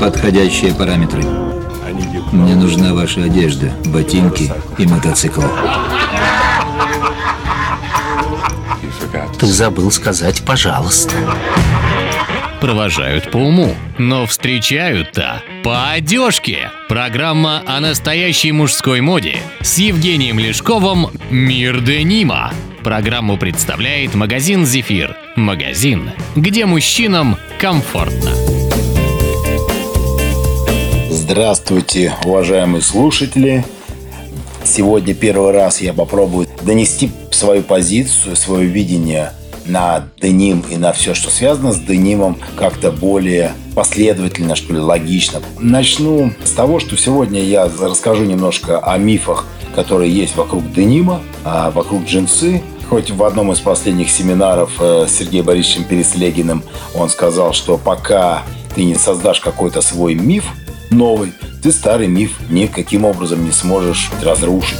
Подходящие параметры. Мне нужна ваша одежда, ботинки и мотоцикл. Ты забыл сказать «пожалуйста». Провожают по уму, но встречают-то по одежке. Программа о настоящей мужской моде с Евгением Лешковым «Мир Денима». Программу представляет магазин «Зефир». Магазин, где мужчинам комфортно. Здравствуйте, уважаемые слушатели. Сегодня первый раз я попробую донести свою позицию, свое видение на деним и на все, что связано с денимом, как-то более последовательно, что ли, логично. Начну с того, что сегодня я расскажу немножко о мифах, которые есть вокруг денима, а вокруг джинсы. Хоть в одном из последних семинаров э, с Сергеем Борисовичем Переслегиным он сказал, что пока ты не создашь какой-то свой миф новый, ты старый миф никаким образом не сможешь разрушить.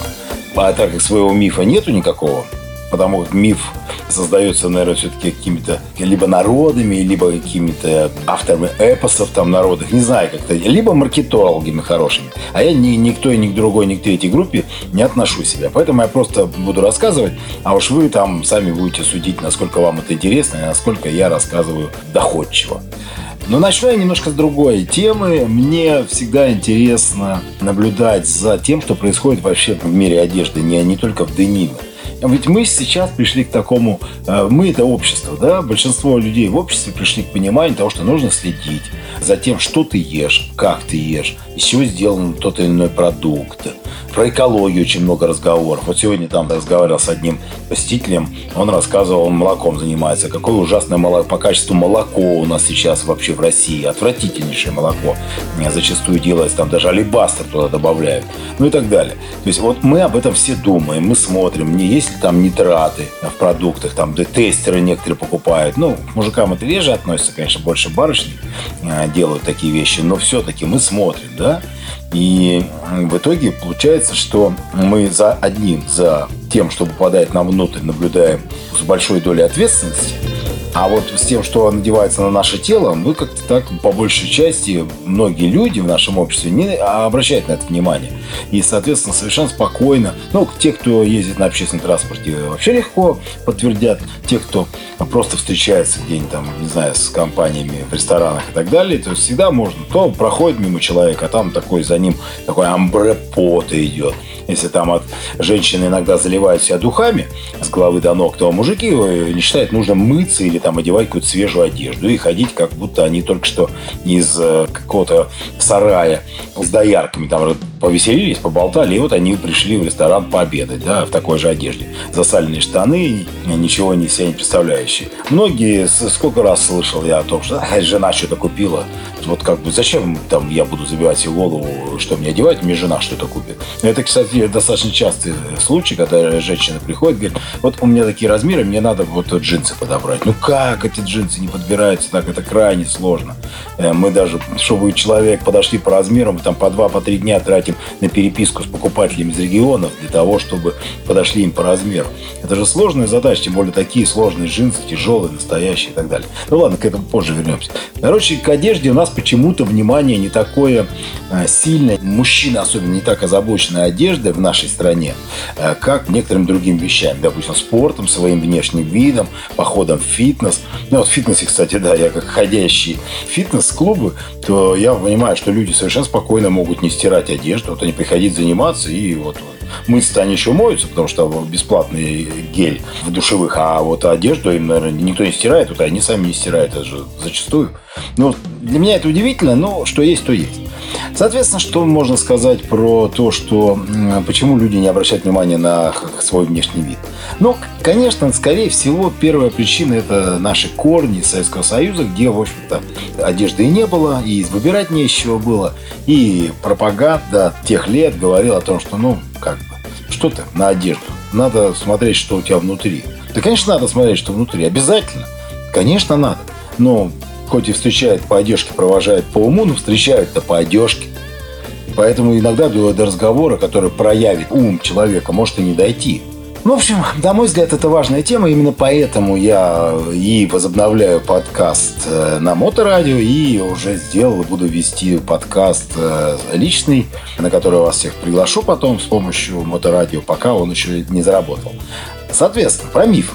А так как своего мифа нету никакого, потому как миф создается, наверное, все-таки какими-то либо народами, либо какими-то авторами эпосов там народных, не знаю, как-то, либо маркетологами хорошими. А я ни, никто и ни к другой, ни к третьей группе не отношу себя. Поэтому я просто буду рассказывать, а уж вы там сами будете судить, насколько вам это интересно и насколько я рассказываю доходчиво. Но начну я немножко с другой темы. Мне всегда интересно наблюдать за тем, что происходит вообще в мире одежды, не, не только в дениме. Ведь мы сейчас пришли к такому, э, мы это общество, да, большинство людей в обществе пришли к пониманию того, что нужно следить за тем, что ты ешь, как ты ешь, из чего сделан тот или иной продукт. Про экологию очень много разговоров. Вот сегодня там разговаривал с одним посетителем, он рассказывал, он молоком занимается, какое ужасное молоко, по качеству молоко у нас сейчас вообще в России, отвратительнейшее молоко. Зачастую делается, там даже алибастер туда добавляют, ну и так далее. То есть вот мы об этом все думаем, мы смотрим, не есть ли там нитраты в продуктах, там тестеры некоторые покупают. Ну, мужикам это реже относится, конечно, больше барышни э, делают такие вещи, но все-таки мы смотрим, да, и в итоге получается, что мы за одним, за тем, что попадает нам внутрь, наблюдаем с большой долей ответственности – а вот с тем, что надевается на наше тело, мы как-то так, по большей части, многие люди в нашем обществе не обращают на это внимание. И, соответственно, совершенно спокойно, ну, те, кто ездит на общественном транспорте, вообще легко подтвердят. Те, кто просто встречается где-нибудь там, не знаю, с компаниями в ресторанах и так далее, то всегда можно. То проходит мимо человека, а там такой за ним такой амбре пота идет. Если там от женщины иногда заливают себя духами с головы до ног, то мужики не считают нужно мыться или там одевать какую-то свежую одежду и ходить, как будто они только что из э, какого-то сарая с доярками там повеселились, поболтали, и вот они пришли в ресторан пообедать, да, в такой же одежде. Засаленные штаны, ничего не себя не представляющие. Многие, сколько раз слышал я о том, что а, жена что-то купила. Вот как бы зачем там я буду забивать себе голову, что мне одевать, мне жена что-то купит. Это, кстати, достаточно частый случай, когда женщина приходит, говорит, вот у меня такие размеры, мне надо вот джинсы подобрать. Ну как эти джинсы не подбираются так? Это крайне сложно. Э, мы даже, чтобы человек подошли по размерам, там по два, по три дня тратим тратим на переписку с покупателями из регионов для того, чтобы подошли им по размеру. Это же сложная задача, тем более такие сложные джинсы, тяжелые, настоящие и так далее. Ну ладно, к этому позже вернемся. Короче, к одежде у нас почему-то внимание не такое э, сильное. Мужчины особенно не так озабочены одеждой в нашей стране, э, как некоторым другим вещам. Допустим, спортом, своим внешним видом, походом в фитнес. Ну вот в фитнесе, кстати, да, я как ходящий фитнес-клубы, то я понимаю, что люди совершенно спокойно могут не стирать одежду, что вот они приходить заниматься и вот мыться они еще моются, потому что бесплатный гель в душевых, а вот одежду им, наверное, никто не стирает, вот они сами не стирают, это же зачастую. Ну, для меня это удивительно, но что есть, то есть. Соответственно, что можно сказать про то, что почему люди не обращают внимания на свой внешний вид? Ну, конечно, скорее всего, первая причина – это наши корни Советского Союза, где, в общем-то, одежды и не было, и выбирать не из чего было, и пропаганда тех лет говорила о том, что, ну, как бы, что ты на одежду? Надо смотреть, что у тебя внутри. Да, конечно, надо смотреть, что внутри. Обязательно. Конечно, надо. Но хоть и встречают по одежке, провожают по уму, но встречают-то по одежке. Поэтому иногда до, до разговора, который проявит ум человека, может и не дойти. Ну, в общем, на мой взгляд, это важная тема. Именно поэтому я и возобновляю подкаст э, на Моторадио, и уже сделал, буду вести подкаст э, личный, на который вас всех приглашу потом с помощью Моторадио, пока он еще не заработал. Соответственно, про миф.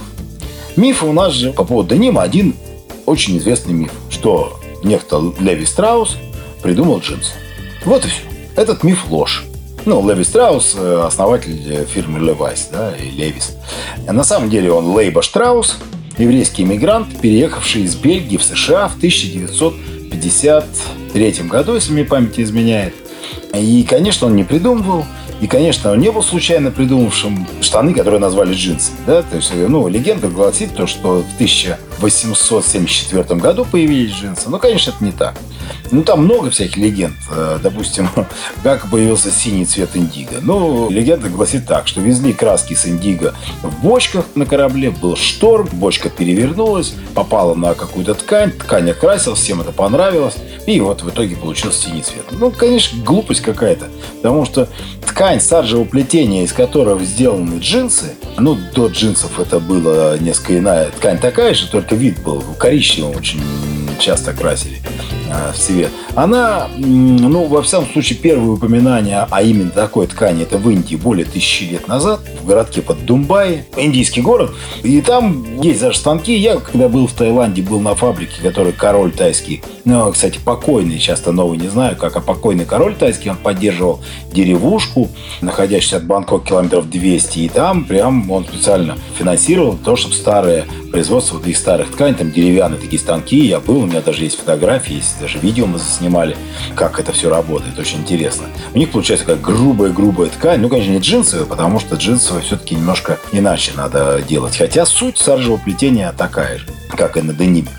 Миф у нас же по поводу денима один очень известный миф, что некто Леви Страус придумал джинсы. Вот и все. Этот миф ложь. Ну, Леви Страус, э, основатель фирмы Levi's, да, и Левис. На самом деле он Лейба Штраус, еврейский иммигрант, переехавший из Бельгии в США в 1953 году, если мне память изменяет. И, конечно, он не придумывал и, конечно, он не был случайно придумавшим штаны, которые назвали джинсами. Да? То есть, ну, легенда гласит то, что в 1874 году появились джинсы. Но, конечно, это не так. Ну, там много всяких легенд. Э, допустим, как появился синий цвет индиго. Ну, легенда гласит так, что везли краски с индиго в бочках на корабле, был шторм, бочка перевернулась, попала на какую-то ткань, ткань окрасилась, всем это понравилось, и вот в итоге получился синий цвет. Ну, конечно, глупость какая-то, потому что ткань саржевого плетения, из которого сделаны джинсы, ну, до джинсов это было несколько иная ткань такая же, только вид был коричневым очень часто красили э, в цвет. Она, ну, во всяком случае, первое упоминание, а именно такой ткани, это в Индии более тысячи лет назад, в городке под Думбай, индийский город. И там есть даже станки. Я, когда был в Таиланде, был на фабрике, который король тайский, ну, кстати, покойный, часто новый, не знаю, как, а покойный король тайский, он поддерживал деревушку, находящуюся от Бангкока километров 200, и там прям он специально финансировал то, чтобы старые производство вот их старых тканей, там деревянные такие станки. Я был, у меня даже есть фотографии, есть даже видео мы заснимали, как это все работает. Очень интересно. У них получается как грубая-грубая ткань. Ну, конечно, не джинсовая, потому что джинсовая все-таки немножко иначе надо делать. Хотя суть саржевого плетения такая же, как и на дениме.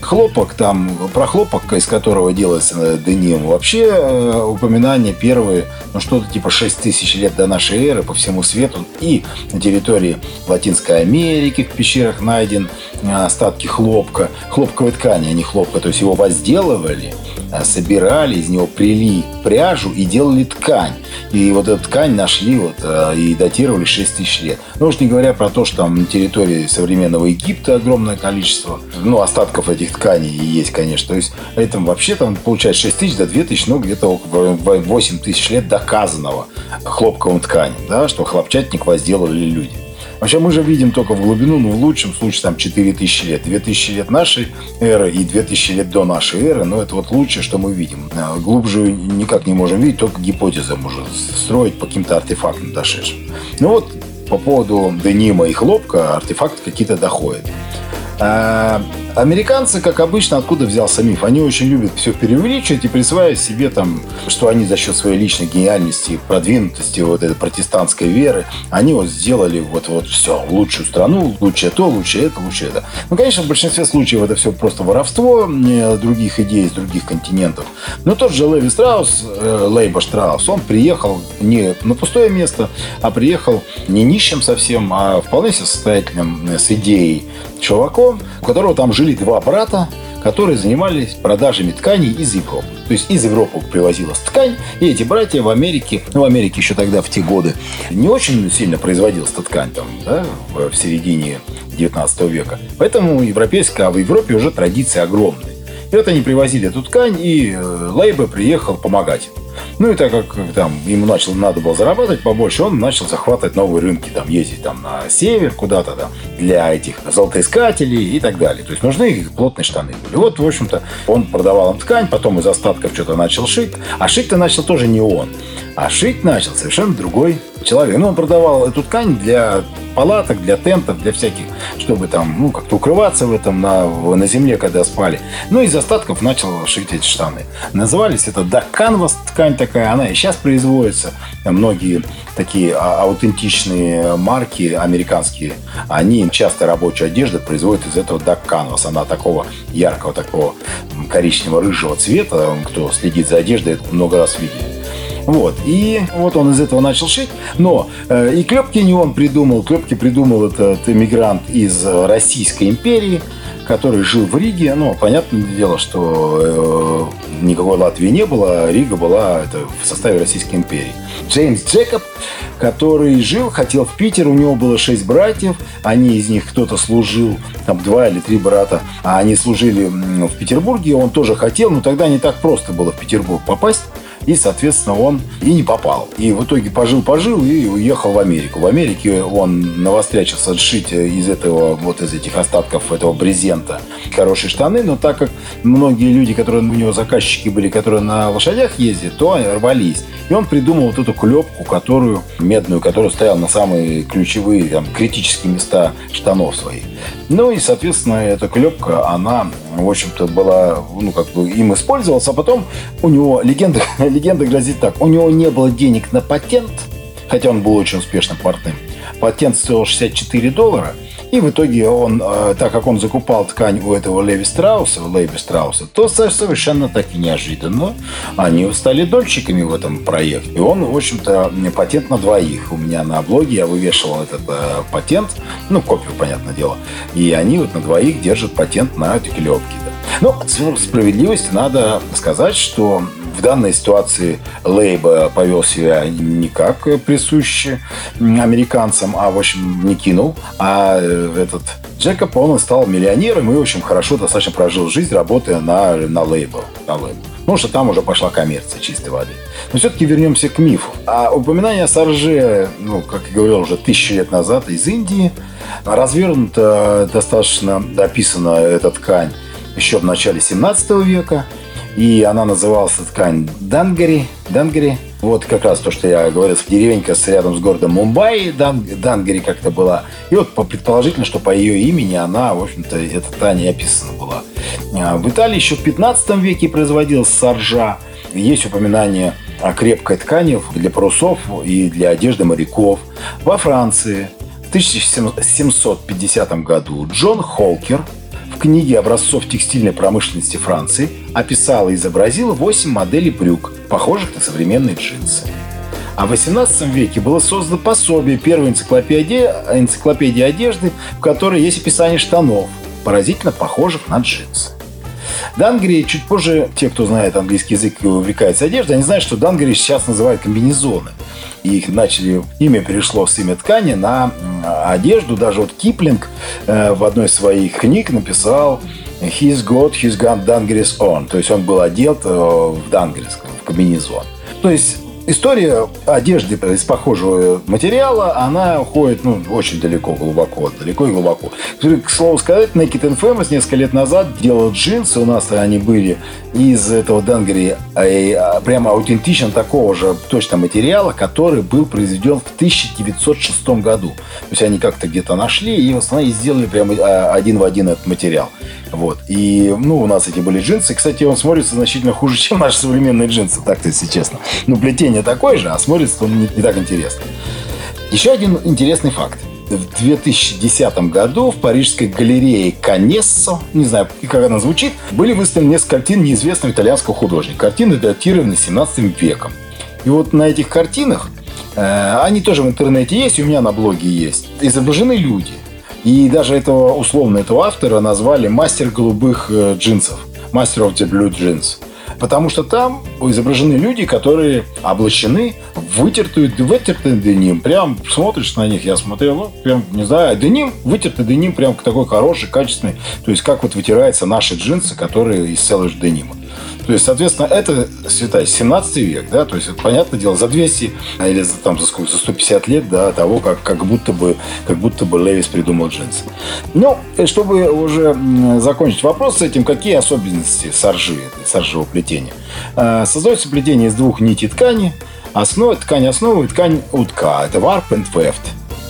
Хлопок там, про хлопок, из которого делается деним, вообще э, упоминания первые, ну что-то типа 6 тысяч лет до нашей эры по всему свету. И на территории Латинской Америки в пещерах найден остатки хлопка, хлопковой ткани, а не хлопка. То есть его возделывали, э, собирали, из него прили пряжу и делали ткань. И вот эту ткань нашли вот, и датировали 6 тысяч лет. Ну уж не говоря про то, что там на территории современного Египта огромное количество ну, остатков этих тканей есть, конечно. То есть это вообще там получается 6 тысяч до 2 тысяч, ну где-то около 8 тысяч лет доказанного хлопковым тканем, да, что хлопчатник возделали люди. Вообще мы же видим только в глубину, ну, в лучшем случае, там, 4000 лет. 2000 лет нашей эры и 2000 лет до нашей эры, но это вот лучшее, что мы видим. А глубже никак не можем видеть, только гипотеза может строить по каким-то артефактам дошедшим. Ну вот, по поводу денима и хлопка артефакты какие-то доходят. А, американцы, как обычно, откуда взялся миф? Они очень любят все преувеличивать и присваивать себе там, что они за счет своей личной гениальности, продвинутости вот этой протестантской веры, они вот сделали вот, вот все, лучшую страну, лучшее то, лучшее это, лучшее это. Ну, конечно, в большинстве случаев это все просто воровство других идей из других континентов. Но тот же Леви Страус, э, Лейба Штраус, он приехал не на пустое место, а приехал не нищим совсем, а вполне состоятельным с идеей чуваком, у которого там жили два брата, которые занимались продажами тканей из Европы. То есть из Европы привозилась ткань, и эти братья в Америке, ну, в Америке еще тогда в те годы не очень сильно производилась эта ткань там, да, в середине 19 века. Поэтому европейская, а в Европе уже традиции огромные. Вот они привозили эту ткань, и э, Лейба приехал помогать ну и так как там ему начал, надо было зарабатывать побольше, он начал захватывать новые рынки, там ездить там на север куда-то там для этих золотоискателей и так далее. То есть нужны их плотные штаны были. Вот, в общем-то, он продавал им ткань, потом из остатков что-то начал шить. А шить-то начал тоже не он. А шить начал совершенно другой человек. Ну, он продавал эту ткань для палаток, для тентов, для всяких, чтобы там, ну, как-то укрываться в этом на, на земле, когда спали. Ну, из остатков начал шить эти штаны. Назывались это Duck Canvas ткань такая, она и сейчас производится. Многие такие а, аутентичные марки американские, они часто рабочую одежду производят из этого Duck Canvas. Она такого яркого, такого коричневого-рыжего цвета. Кто следит за одеждой, это много раз видели. Вот. И вот он из этого начал шить. Но э, и клепки не он придумал. Клепки придумал этот иммигрант из Российской империи, который жил в Риге. Ну, понятное дело, что никакой Латвии не было, а Рига была это, в составе Российской империи. Джеймс Джекоб, который жил, хотел в Питер, у него было шесть братьев, они из них кто-то служил, там два или три брата, а они служили в Петербурге, он тоже хотел, но тогда не так просто было в Петербург попасть. И, соответственно, он и не попал. И в итоге пожил-пожил и уехал в Америку. В Америке он навострячился сшить из этого, вот из этих остатков этого брезента хорошие штаны, но так как многие люди, которые у него заказчики были, которые на лошадях ездят, то они рвались. И он придумал вот эту клепку, которую, медную, которую ставил на самые ключевые, там, критические места штанов своих. Ну и, соответственно, эта клепка, она, в общем-то, была, ну, как бы им использовалась, а потом у него, легенда, легенда гласит так, у него не было денег на патент, хотя он был очень успешным портным. Патент стоил 64 доллара – и в итоге он, э, так как он закупал ткань у этого Леви Страуса, Леви Страуса, то совершенно так и неожиданно они стали дольщиками в этом проекте. И он, в общем-то, патент на двоих. У меня на блоге я вывешивал этот э, патент, ну, копию, понятное дело. И они вот на двоих держат патент на эти клепки. Да. Но справедливости надо сказать, что в данной ситуации Лейба повел себя не как присуще американцам, а, в общем, не кинул. А э, этот Джекоб, он стал миллионером и, в общем, хорошо достаточно прожил жизнь, работая на, на лейбл. На лейбл. Ну, что там уже пошла коммерция чистой воды. Но все-таки вернемся к мифу. А упоминание о Сарже, ну, как я говорил, уже тысячи лет назад из Индии, развернуто достаточно описана эта ткань еще в начале 17 века – и она называлась ткань Дангери. Дангери. Вот как раз то, что я говорил, деревенька с рядом с городом Мумбаи, Дан, Дангери как-то была. И вот предположительно, что по ее имени она, в общем-то, эта ткань описана была. А, в Италии еще в 15 веке производилась саржа. Есть упоминание о крепкой ткани для парусов и для одежды моряков. Во Франции в 1750 году Джон Холкер – книге образцов текстильной промышленности Франции описал и изобразил 8 моделей брюк, похожих на современные джинсы. А в 18 веке было создано пособие первой энциклопедии, энциклопедии одежды, в которой есть описание штанов, поразительно похожих на джинсы. Дангери, чуть позже, те, кто знает английский язык и увлекается одеждой, они знают, что Дангери сейчас называют комбинезоны. И их начали, имя перешло с имя ткани на одежду. Даже вот Киплинг э, в одной из своих книг написал «He's got his gun Dangeris on». То есть он был одет э, в Дангерис, в комбинезон. То есть История одежды из похожего материала, она уходит ну, очень далеко, глубоко, далеко и глубоко. К слову сказать, Naked and Famous несколько лет назад делал джинсы, у нас они были из этого Дангери, а, прямо аутентичен такого же точно материала, который был произведен в 1906 году. То есть они как-то где-то нашли и в основном сделали прямо а, один в один этот материал. Вот. И, ну, у нас эти были джинсы. Кстати, он смотрится значительно хуже, чем наши современные джинсы, так-то, если честно. Ну, плетение такое же, а смотрится он не, не так интересно. Еще один интересный факт. В 2010 году в парижской галерее Канессо, не знаю, как она звучит, были выставлены несколько картин неизвестного итальянского художника. Картины датированы 17 веком. И вот на этих картинах, э, они тоже в интернете есть, у меня на блоге есть, изображены люди. И даже этого, условно, этого автора назвали мастер голубых э, джинсов. Master of the Blue Jeans. Потому что там изображены люди, которые облачены вытертую, вытертый деним. Прям смотришь на них, я смотрел, ну, прям, не знаю, деним, вытертый деним, прям такой хороший, качественный. То есть, как вот вытираются наши джинсы, которые из целого денима. То есть, соответственно, это, считай, 17 век, да, то есть, понятное дело, за 200 а, или за, там, за сколько, за 150 лет, да, того, как, как будто бы, как будто бы Левис придумал джинсы. Ну, чтобы уже закончить вопрос с этим, какие особенности саржи, саржевого плетения? А, создается плетение из двух нитей ткани, основа, ткань основы ткань утка. Это warp and weft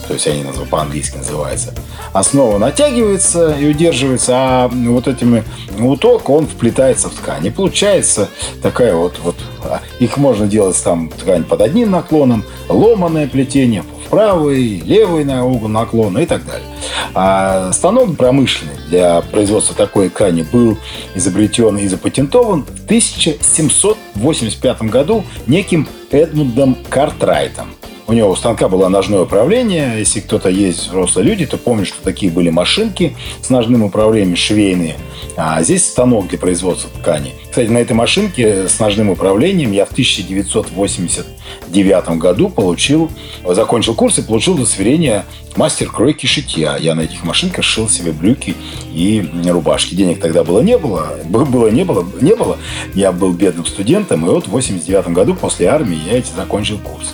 то есть они по-английски называются. Основа натягивается и удерживается, а вот этими уток он вплетается в ткань. И получается такая вот, вот а, их можно делать там ткань под одним наклоном, ломаное плетение, правый, левый на угол наклона и так далее. А станок промышленный для производства такой ткани был изобретен и запатентован в 1785 году неким Эдмундом Картрайтом. У него у станка было ножное управление. Если кто-то есть взрослые люди, то помнят, что такие были машинки с ножным управлением, швейные. А здесь станок для производства ткани. Кстати, на этой машинке с ножным управлением я в 1989 году получил, закончил курс и получил удостоверение мастер кройки шитья. Я на этих машинках шил себе брюки и рубашки. Денег тогда было не было. Было не было, не было. Я был бедным студентом, и вот в 89 году после армии я эти закончил курсы.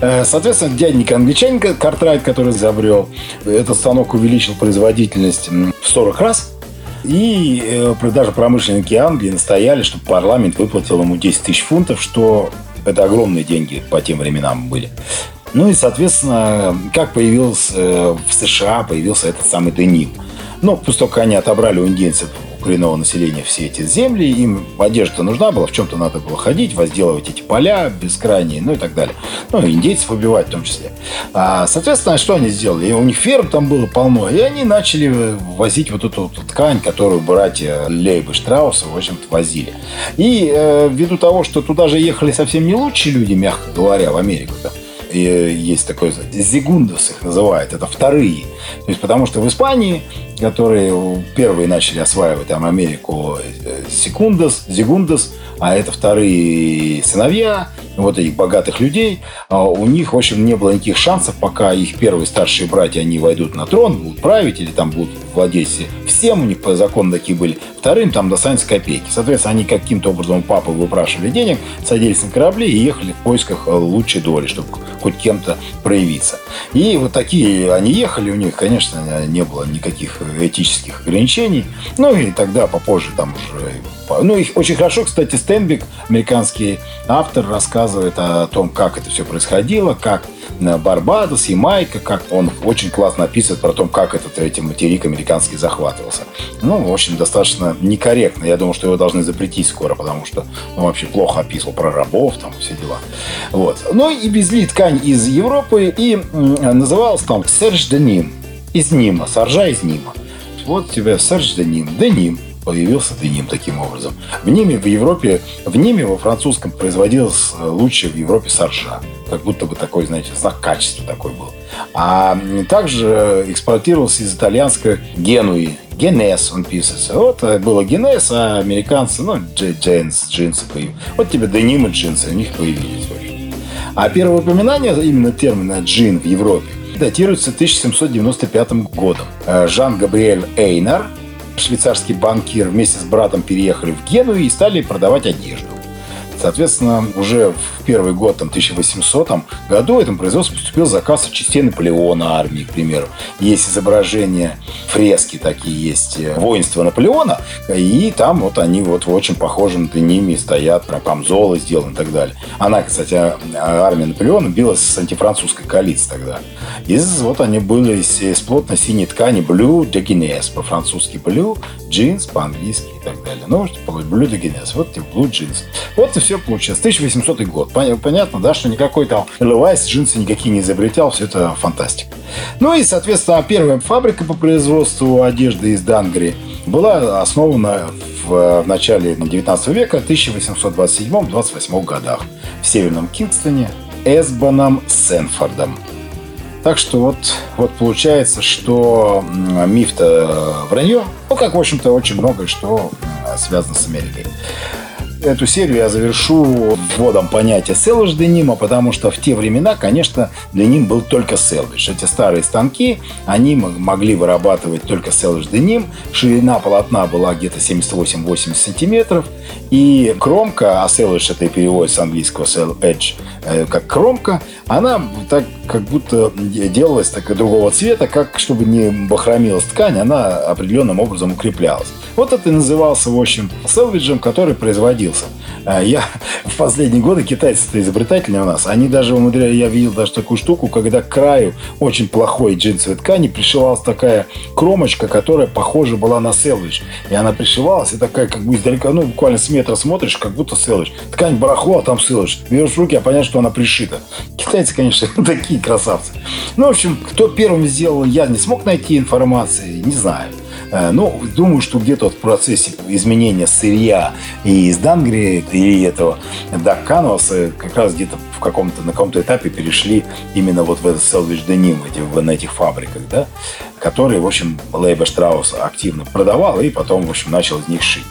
Э, соответственно, дяденька англичанин Картрайт, который изобрел, этот станок увеличил производительность в 40 раз. И э, даже промышленники Англии настояли, чтобы парламент выплатил ему 10 тысяч фунтов, что это огромные деньги по тем временам были. Ну и, соответственно, как появился э, в США, появился этот самый деним. Ну, того, как они отобрали у индейцев коренного населения все эти земли, им одежда нужна была, в чем-то надо было ходить, возделывать эти поля бескрайние, ну и так далее. Ну, индейцев убивать в том числе. А, соответственно, что они сделали? У них ферм там было полно, и они начали возить вот эту вот ткань, которую братья Лейб и Штраус, в общем-то, возили. И э, ввиду того, что туда же ехали совсем не лучшие люди, мягко говоря, в Америку, да, и есть такой зигундус их называют, это вторые. То есть потому что в Испании которые первые начали осваивать там Америку э, Секундас, Зигундас, а это вторые сыновья вот этих богатых людей. А у них, в общем, не было никаких шансов, пока их первые старшие братья, они войдут на трон, будут править или там будут владеть всем, у них по закону такие были. Вторым там достанется копейки. Соответственно, они каким-то образом у папы выпрашивали денег, садились на корабли и ехали в поисках э, лучшей доли, чтобы хоть кем-то проявиться. И вот такие они ехали, у них, конечно, не было никаких этических ограничений. Ну и тогда попозже там уже... Ну, их очень хорошо, кстати, Стенбик, американский автор, рассказывает о том, как это все происходило, как Барбадос, Ямайка, как он очень классно описывает про то, как этот эти материк американский захватывался. Ну, в общем, достаточно некорректно. Я думаю, что его должны запретить скоро, потому что он вообще плохо описывал про рабов, там все дела. Вот. Ну и везли ткань из Европы и называлась там Серж Деним. Из Нима, саржа из Нима. Вот тебе Серж Деним. Деним появился деним таким образом. В Ниме, в Европе, в Ниме во французском производилось лучше в Европе саржа. Как будто бы такой, знаете, знак качества такой был. А также экспортировался из итальянской Генуи. Генес он писался. Вот э, было Генес, а американцы, ну, джинс, джинсы появились. Вот тебе деним и джинсы, у них появились. А первое упоминание именно термина джин в Европе датируется 1795 годом. Э, Жан-Габриэль Эйнар – швейцарский банкир вместе с братом переехали в Гену и стали продавать одежду. Соответственно, уже в первый год, там, 1800 году, в этом производстве поступил заказ от частей Наполеона армии, к примеру. Есть изображения, фрески такие есть, э, воинства Наполеона, и там вот они вот очень похожи на ними стоят, про камзолы сделаны и так далее. Она, кстати, а, армия Наполеона билась с антифранцузской коалицией тогда. И вот они были из, из плотно синей ткани blue de Guinness, по-французски blue, джинс по-английски и так далее. Ну, blue de Guinness, вот тебе blue jeans. Вот и все получилось. 1800 год. Понятно, да, что никакой там Levi's джинсы никакие не изобретал, все это фантастика. Ну и, соответственно, первая фабрика по производству одежды из Дангри была основана в, в начале 19 века, 1827-28 годах в Северном Кингстоне Эсбоном Сенфордом. Так что вот, вот получается, что миф-то вранье. Ну, как, в общем-то, очень многое, что связано с Америкой. Эту серию я завершу вводом понятия селвидж денима, потому что в те времена, конечно, деним был только селвидж. Эти старые станки, они могли вырабатывать только селвидж деним. Ширина полотна была где-то 78-80 сантиметров. И кромка, а селвидж это переводится с английского sell edge, э, как кромка, она так как будто делалась так другого цвета, как чтобы не бахромилась ткань, она определенным образом укреплялась. Вот это и назывался, в общем, селвиджем, который производился. А я в последние годы, китайцы-то изобретательные у нас, они даже умудряли, я видел даже такую штуку, когда к краю очень плохой джинсовой ткани пришивалась такая кромочка, которая похожа была на селвидж. И она пришивалась, и такая как бы издалека, ну, буквально с метра смотришь, как будто селвидж. Ткань барахло, а там селвидж. Берешь руки, а понятно, что она пришита. Китайцы, конечно, такие красавцы. Ну, в общем, кто первым сделал, я не смог найти информации, не знаю. Э, ну, думаю, что где-то в процессе изменения сырья и из Дангри, и этого Дак Canvas как раз где-то в каком-то, на каком-то этапе перешли именно вот в этот Selvidge Denim, эти, на этих фабриках, да, которые, в общем, Лейба Штраус активно продавал и потом, в общем, начал из них шить.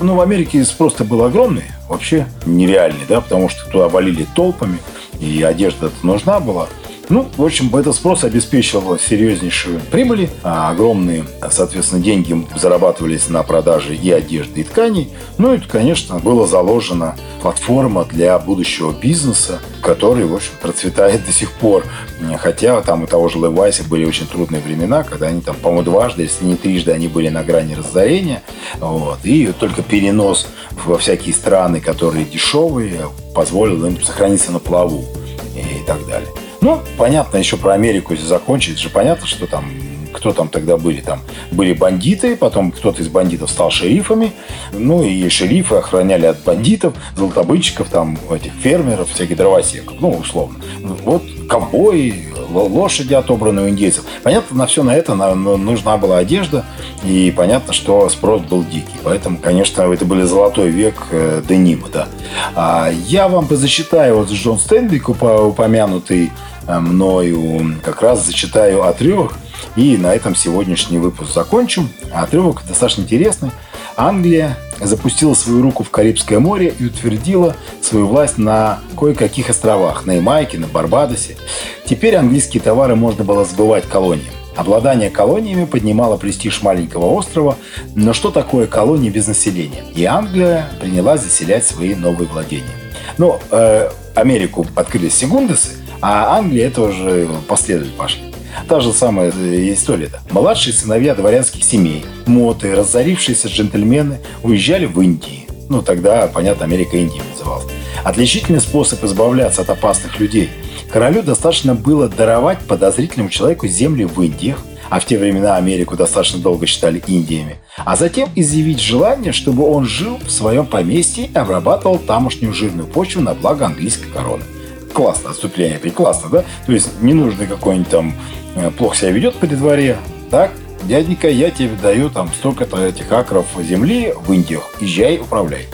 Ну, в Америке спрос был огромный, вообще нереальный, да, потому что туда валили толпами, и одежда нужна была. Ну, в общем, этот спрос обеспечивал серьезнейшую прибыли, а огромные, соответственно, деньги зарабатывались на продаже и одежды, и тканей. Ну и, конечно, была заложена платформа для будущего бизнеса, который, в общем, процветает до сих пор. Хотя там у того же Левайса были очень трудные времена, когда они там, по-моему, дважды, если не трижды, они были на грани разорения. Вот. И только перенос во всякие страны, которые дешевые, позволил им сохраниться на плаву и так далее. Ну, понятно, еще про Америку, если закончить, же понятно, что там кто там тогда были? Там были бандиты, потом кто-то из бандитов стал шерифами, ну и шерифы охраняли от бандитов, золотобытчиков, там этих фермеров, всяких дровосеков, ну, условно. Вот ковбои, лошади, отобранные у индейцев. Понятно, на все на это нужна была одежда, и понятно, что спрос был дикий. Поэтому, конечно, это были золотой век э, денима, да. А я вам зачитаю вот Джон Стенбик, упомянутый мною как раз зачитаю отрывок. И на этом сегодняшний выпуск закончим. Отрывок достаточно интересный. Англия запустила свою руку в Карибское море и утвердила свою власть на кое-каких островах. На Ямайке, на Барбадосе. Теперь английские товары можно было сбывать колониям. Обладание колониями поднимало престиж маленького острова, но что такое колонии без населения? И Англия принялась заселять свои новые владения. Но э, Америку открыли секундесы, а Англия это уже последовали пошли. Та же самая э, история-то. Младшие сыновья дворянских семей, моты, разорившиеся джентльмены уезжали в Индию. Ну, тогда, понятно, Америка Индия называлась. Отличительный способ избавляться от опасных людей. Королю достаточно было даровать подозрительному человеку земли в Индиях, а в те времена Америку достаточно долго считали Индиями, а затем изъявить желание, чтобы он жил в своем поместье и обрабатывал тамошнюю жирную почву на благо английской короны классно, отступление опять классно, да? То есть не нужно какой-нибудь там э, плохо себя ведет при дворе, так? Дяденька, я тебе даю там столько-то этих акров земли в Индиях, езжай, управляй.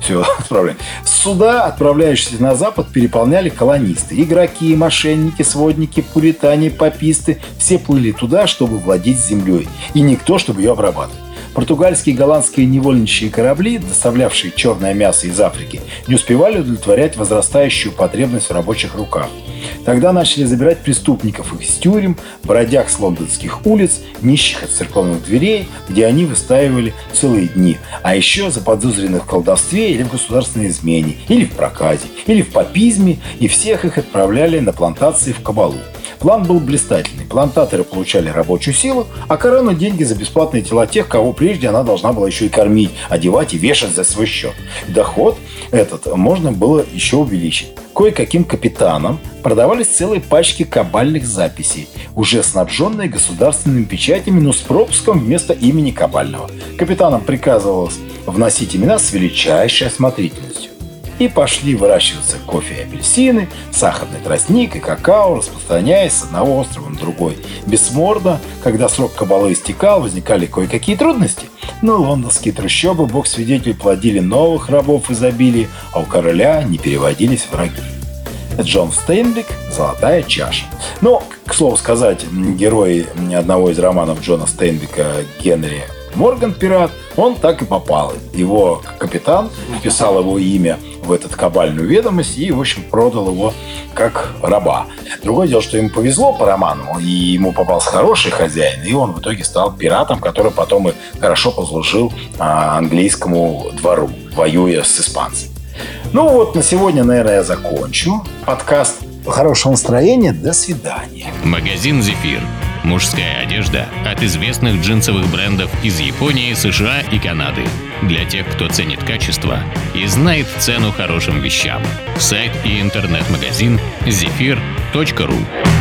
Все, отправляй. Суда, отправляющиеся на Запад, переполняли колонисты. Игроки, мошенники, сводники, пуритане, пописты. Все плыли туда, чтобы владеть землей. И никто, чтобы ее обрабатывать. Португальские и голландские невольничьи корабли, доставлявшие черное мясо из Африки, не успевали удовлетворять возрастающую потребность в рабочих руках. Тогда начали забирать преступников из тюрем, бродяг с лондонских улиц, нищих от церковных дверей, где они выстаивали целые дни, а еще заподозренных в колдовстве или в государственной измене, или в проказе, или в папизме, и всех их отправляли на плантации в Кабалу. План был блистательный. Плантаторы получали рабочую силу, а корона – деньги за бесплатные тела тех, кого прежде она должна была еще и кормить, одевать и вешать за свой счет. Доход этот можно было еще увеличить. Кое-каким капитанам продавались целые пачки кабальных записей, уже снабженные государственными печатями, но с пропуском вместо имени кабального. Капитанам приказывалось вносить имена с величайшей осмотрительностью и пошли выращиваться кофе и апельсины, сахарный тростник и какао, распространяясь с одного острова на другой. Бессморно, когда срок кабалы истекал, возникали кое-какие трудности. Но лондонские трущобы, бог свидетель, плодили новых рабов изобилия, а у короля не переводились враги. Джон Стейнбек «Золотая чаша». Но, к слову сказать, герой одного из романов Джона Стейнбека Генри Морган Пират, он так и попал. Его капитан вписал его имя в этот кабальную ведомость и, в общем, продал его как раба. Другое дело, что ему повезло по роману, и ему попался хороший хозяин, и он в итоге стал пиратом, который потом и хорошо послужил а, английскому двору, воюя с испанцами. Ну вот, на сегодня, наверное, я закончу подкаст. Хорошего настроения, до свидания. Магазин «Зефир» Мужская одежда от известных джинсовых брендов из Японии, США и Канады. Для тех, кто ценит качество и знает цену хорошим вещам. Сайт и интернет-магазин zephyr.ru